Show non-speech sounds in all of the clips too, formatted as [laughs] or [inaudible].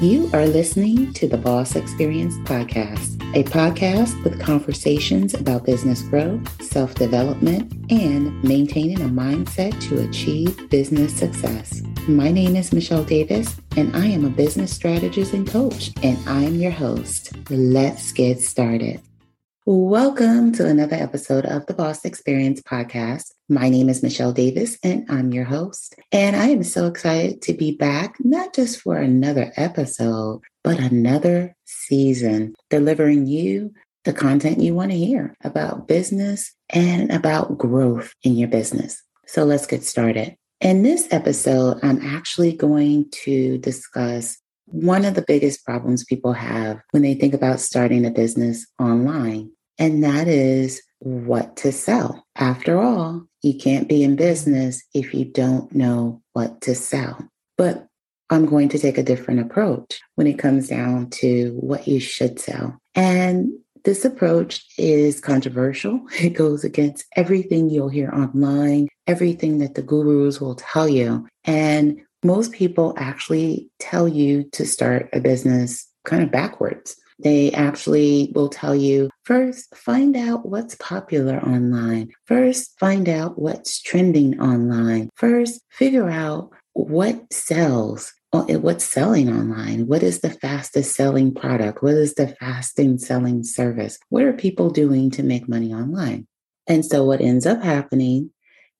You are listening to the Boss Experience Podcast, a podcast with conversations about business growth, self development, and maintaining a mindset to achieve business success. My name is Michelle Davis, and I am a business strategist and coach, and I am your host. Let's get started. Welcome to another episode of the Boss Experience podcast. My name is Michelle Davis and I'm your host. And I am so excited to be back, not just for another episode, but another season, delivering you the content you want to hear about business and about growth in your business. So let's get started. In this episode, I'm actually going to discuss one of the biggest problems people have when they think about starting a business online and that is what to sell. After all, you can't be in business if you don't know what to sell. But I'm going to take a different approach when it comes down to what you should sell. And this approach is controversial. [laughs] It goes against everything you'll hear online, everything that the gurus will tell you. And most people actually tell you to start a business kind of backwards. They actually will tell you first, find out what's popular online. First, find out what's trending online. First, figure out what sells uh, what's selling online what is the fastest selling product what is the fastest selling service what are people doing to make money online and so what ends up happening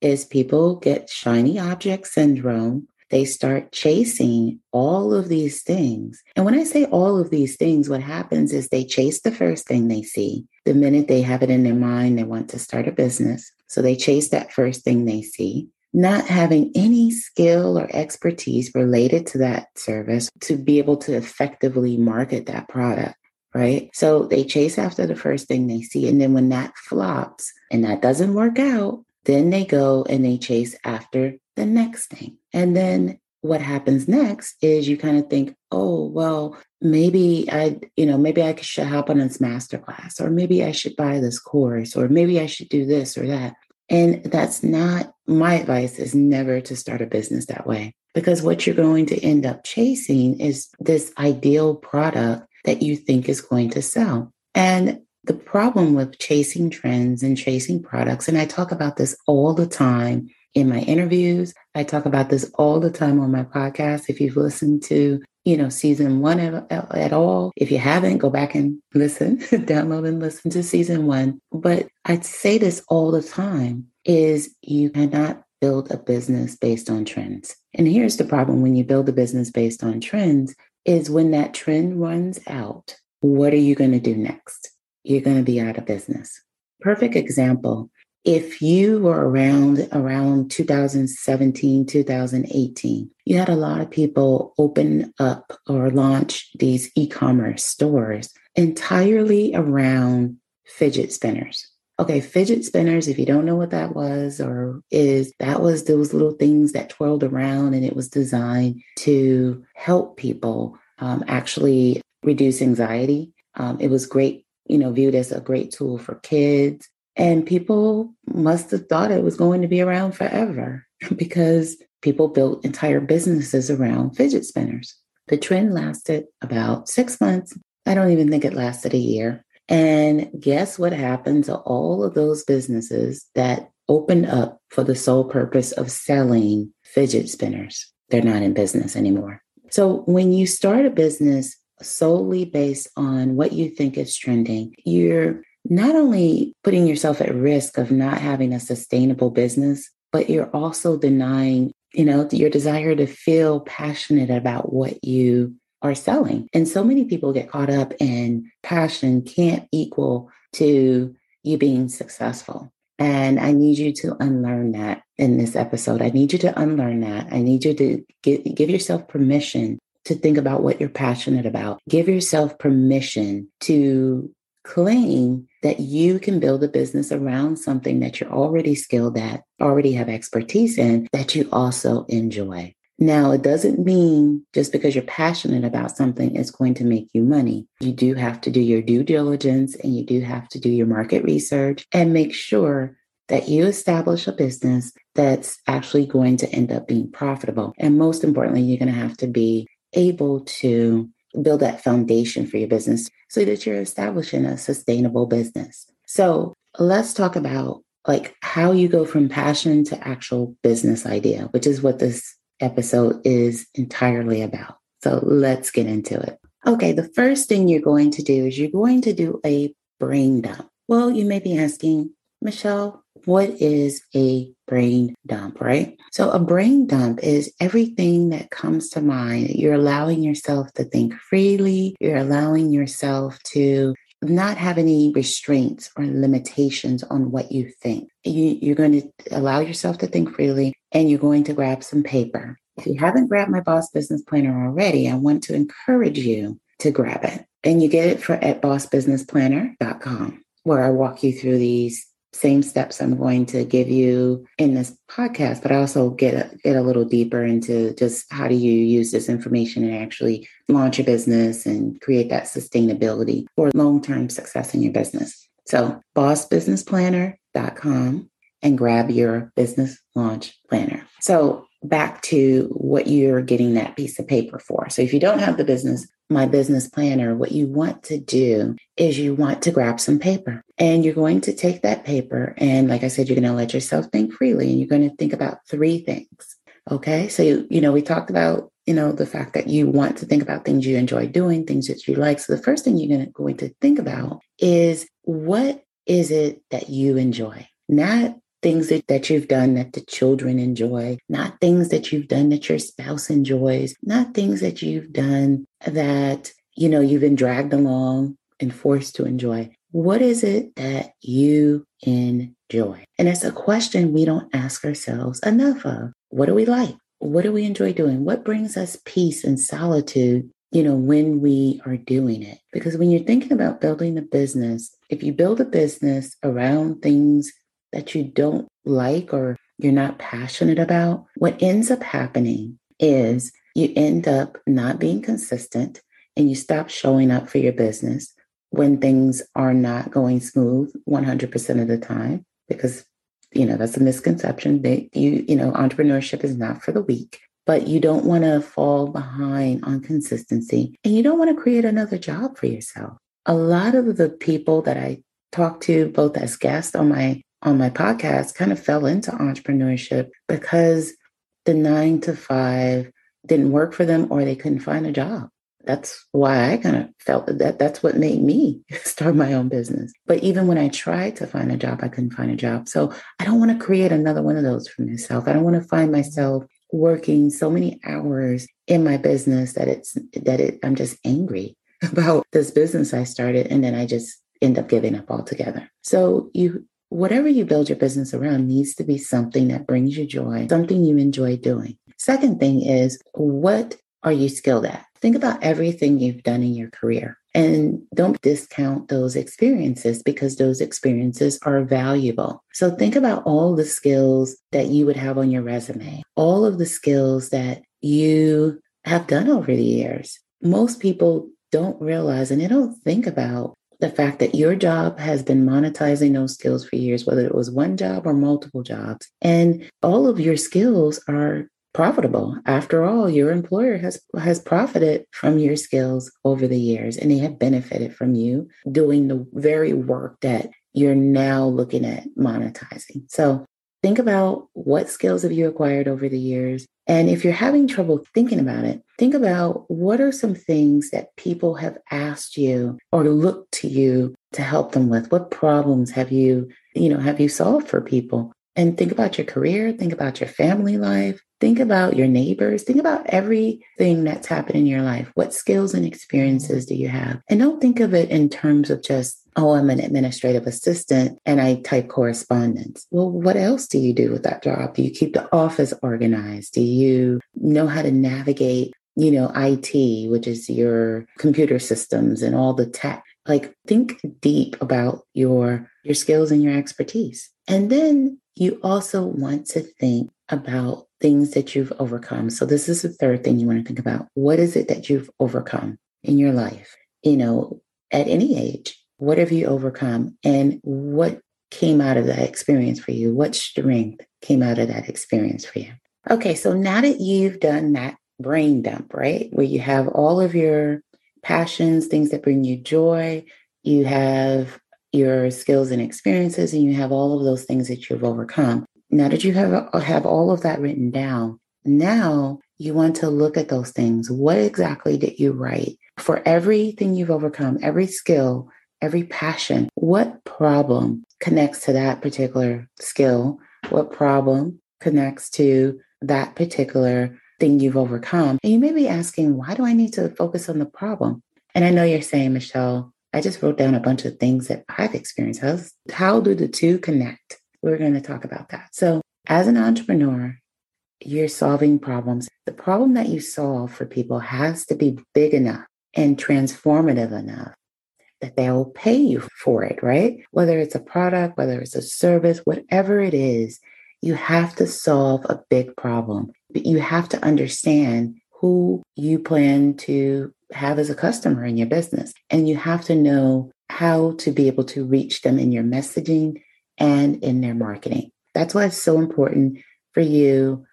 is people get shiny object syndrome they start chasing all of these things. And when I say all of these things, what happens is they chase the first thing they see. The minute they have it in their mind, they want to start a business. So they chase that first thing they see, not having any skill or expertise related to that service to be able to effectively market that product right? So they chase after the first thing they see. And then when that flops and that doesn't work out, then they go and they chase after the next thing. And then what happens next is you kind of think, oh, well, maybe I, you know, maybe I should hop on this masterclass, or maybe I should buy this course, or maybe I should do this or that. And that's not my advice is never to start a business that way because what you're going to end up chasing is this ideal product that you think is going to sell. And the problem with chasing trends and chasing products, and I talk about this all the time in my interviews. I talk about this all the time on my podcast. If you've listened to, you know, season one at, all, if you haven't, go back and listen, [laughs] download and listen to season one. But I say this all the time is you cannot build a business based on trends. And here's the problem when you build a business based on trends is when that trend runs out, what are you going to do next? You're going to be out of business. Perfect example if you were around around 2017 2018 you had a lot of people open up or launch these e-commerce stores entirely around fidget spinners. Okay fidget spinners if you don't know what that was or is that was those little things that twirled around and it was designed to help people um, actually reduce anxiety. Um, it was great you know viewed as a great tool for kids and people must have thought it was going to be around forever [laughs] because people built entire businesses around fidget spinners. The trend lasted about six months. I don't even think it lasted a year. And guess what happened to all of those businesses that opened up for the sole purpose of selling fidget spinners? They're not in business anymore. So when you start a business solely based on what you think is trending, you're not only putting yourself at risk of not having a sustainable business, but you're also denying, you know, your desire to feel passionate about what you are selling. And so many people get caught up in passion can't equal to you being successful. And I need you to unlearn that in this episode. I need you to unlearn that. I need you to give, give yourself permission to think about what you're passionate about. Give yourself permission to claim that you can build a business around something that you're already skilled at, already have expertise in, that you also enjoy. Now, it doesn't mean just because you're passionate about something, it's going to make you money. You do have to do your due diligence and you do have to do your market research and make sure that you establish a business that's actually going to end up being profitable. And most importantly, you're going to have to be able to build that foundation for your business so that you're establishing a sustainable business. So let's talk about like how you go from passion to actual business idea, which is what this episode is entirely about. So let's get into it. Okay, the first thing you're going to do is you're going to do a brain dump. Well, you may be asking, Michelle, what is a brain dump, right? So, a brain dump is everything that comes to mind. You're allowing yourself to think freely, you're allowing yourself to not have any restraints or limitations on what you think. You, are going to allow yourself to think freely and you're going to grab some paper. If you haven't grabbed my Boss Business Planner already, I want to encourage you to grab it. And you get it for at bossbusinessplanner.com, where I walk you through these same steps I'm going to give you in this podcast, but I also get a, get a little deeper into just how do you use this information and actually launch a business and create that sustainability for long-term success in your business. So bossbusinessplanner.com and grab your business launch planner. So back to what you're getting that piece of paper for. So if you don't have the business, my business planner, what you want to do is you want to grab some paper and you're going to take that paper. And like I said, you're going to let yourself think freely and you're going to think about three things. Okay. So, you, you know, we talked about, you know, the fact that you want to think about things you enjoy doing, things that you like. So the first thing you're going to, going to think about is what is it that you enjoy? Not things that, that you've done that the children enjoy, not things that you've done that your spouse enjoys, not things that you've done that, you know, you've been dragged along and forced to enjoy. What is it that you enjoy? And it's a question we don't ask ourselves enough of. What do we like? What do we enjoy doing? What brings us peace and solitude, you know, when we are doing it? Because when you're thinking about building a business, if you build a business around things that you don't like or you're not passionate about, what ends up happening is you end up not being consistent and you stop showing up for your business when things are not going smooth 100% of the time because you know that's a misconception that you you know entrepreneurship is not for the weak but you don't want to fall behind on consistency and you don't want to create another job for yourself. A lot of the people that i talk to both as guests on my on my podcast kind of fell into entrepreneurship because the nine to five didn't work for them or they couldn't find a job. That's why I kind of felt that that's what made me [laughs] start my own business. But even when I tried to find a job, I couldn't find a job. So I don't want to create another one of those for myself. I don't want to find myself working so many hours in my business that it's that it I'm just angry [laughs] about this business I started and then I just end up giving up altogether. So you whatever you build your business around needs to be something that brings you joy, something you enjoy doing. Second thing is, what are you skilled at? Think about everything you've done in your career and don't discount those experiences because those experiences are valuable. So think about all the skills that you would have on your resume, all of the skills that you have done over the years. Most people don't realize and they don't think about the fact that your job has been monetizing those skills for years, whether it was one job or multiple jobs. And all of your skills are profitable. After all, your employer has has profited from your skills over the years and they have benefited from you doing the very work that you're now looking at monetizing. So think about what skills have you acquired over the years and if you're having trouble thinking about it, think about what are some things that people have asked you or looked to you to help them with? What problems have you, you know, have you solved for people? And think about your career, think about your family life, think about your neighbors, think about everything that's happened in your life. What skills and experiences do you have? And don't think of it in terms of just oh, I'm an administrative assistant and I type correspondence. Well, what else do you do with that job? Do you keep the office organized? Do you know how to navigate, you know, IT, which is your computer systems and all the tech? Like think deep about your your skills and your expertise. And then you also want to think about things that you've overcome. So this is the third thing you want to think about. What is it that you've overcome in your life? You know, at any age what have you overcome? And what came out of that experience for you? What strength came out of that experience for you? Okay, so now that you've done that brain dump, right? Where you have all of your passions, things that bring you joy, you have your skills and experiences, and you have all of those things that you've overcome. Now that you have, have all of that written down, now you want to look at those things. What exactly did you write? For everything you've overcome, every skill, every passion, what problem connects to that particular skill? What problem connects to that particular thing you've overcome? And you may be asking, why do I need to focus on the problem? And I know you're saying, Michelle, I just wrote down a bunch of things that I've experienced. How's, how do the two connect? We're going to talk about that. So, as an entrepreneur, you're solving problems. The problem that you solve for people has to be big enough and transformative enough that they will pay you for it, right? Whether it's a product, whether it's a service, whatever it is, you have to solve a big problem. But you have to understand who you plan to have as a customer in your business. And you have to know how to be able to reach them in your messaging and in their marketing. That's why it's so important for you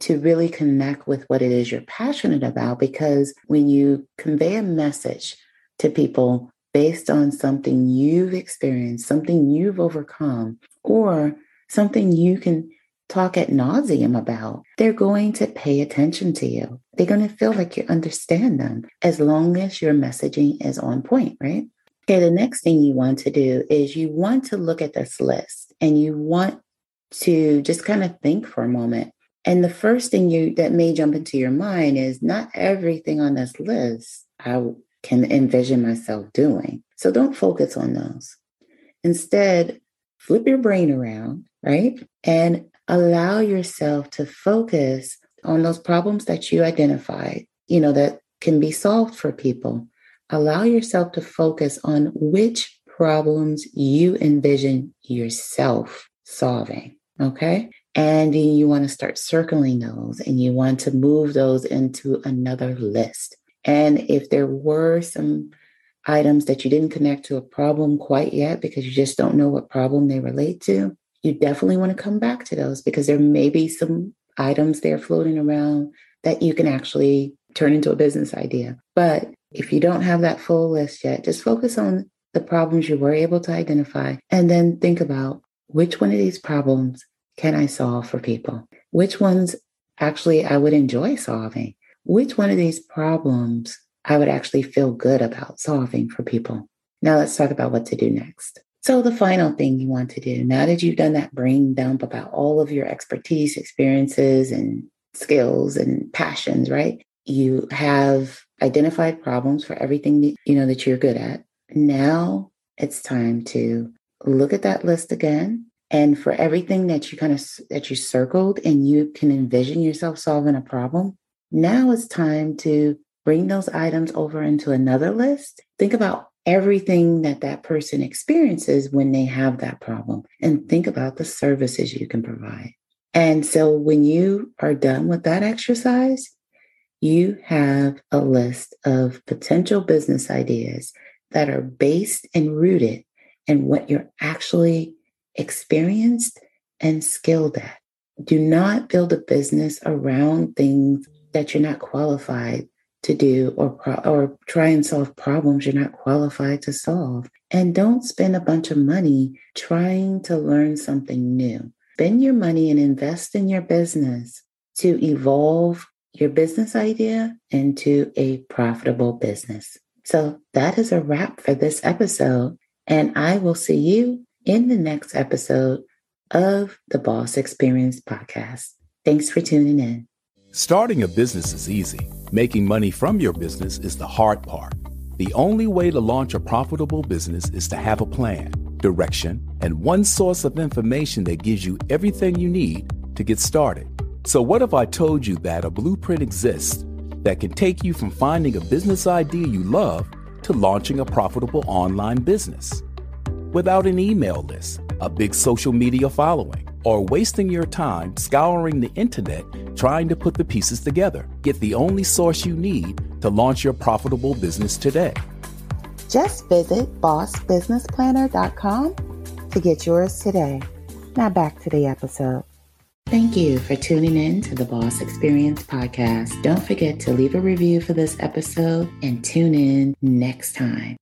to really connect with what it is you're passionate about. Because when you convey a message to people based on something you've experienced, something you've overcome, or something you can talk at nauseum about, they're going to pay attention to you. They're going to feel like you understand them as long as your messaging is on point, right? Okay, the next thing you want to do is you want to look at this list and you want to just kind of think for a moment. And the first thing you that may jump into your mind is not everything on this list I can envision myself doing. So don't focus on those. Instead, flip your brain around, right? And allow yourself to focus on those problems that you identified, you know, that can be solved for people. Allow yourself to focus on which problems you envision yourself solving. Okay. And you want to start circling those and you want to move those into another list. And if there were some items that you didn't connect to a problem quite yet because you just don't know what problem they relate to, you definitely want to come back to those because there may be some items there floating around that you can actually turn into a business idea. But if you don't have that full list yet, just focus on the problems you were able to identify and then think about which one of these problems can I solve for people? Which ones actually I would enjoy solving? Which one of these problems I would actually feel good about solving for people? Now let's talk about what to do next. So, the final thing you want to do now that you've done that brain dump about all of your expertise, experiences, and skills and passions, right? You have identified problems for everything that you know that you're good at. Now it's time to look at that list again. And for everything that you kind of that you circled and you can envision yourself solving a problem, now it's time to bring those items over into another list. Think about everything that that person experiences when they have that problem and think about the services you can provide. And so when you are done with that exercise, you have a list of potential business ideas that are based and rooted in what you're actually experienced and skilled at. Do not build a business around things that you're not qualified to do or pro- or try and solve problems you're not qualified to solve. And don't spend a bunch of money trying to learn something new. Spend your money and invest in your business to evolve your business idea into a profitable business. So that is a wrap for this episode. And I will see you in the next episode of the Boss Experience podcast. Thanks for tuning in. Starting a business is easy. Making money from your business is the hard part. The only way to launch a profitable business is to have a plan, direction, and one source of information that gives you everything you need to get started. So, what if I told you that a blueprint exists that can take you from finding a business idea you love to launching a profitable online business? Without an email list, a big social media following, or wasting your time scouring the internet trying to put the pieces together. Get the only source you need to launch your profitable business today. Just visit bossbusinessplanner.com to get yours today. Now back to the episode. Thank you for tuning in to the Boss Experience podcast. Don't forget to leave a review for this episode and tune in next time.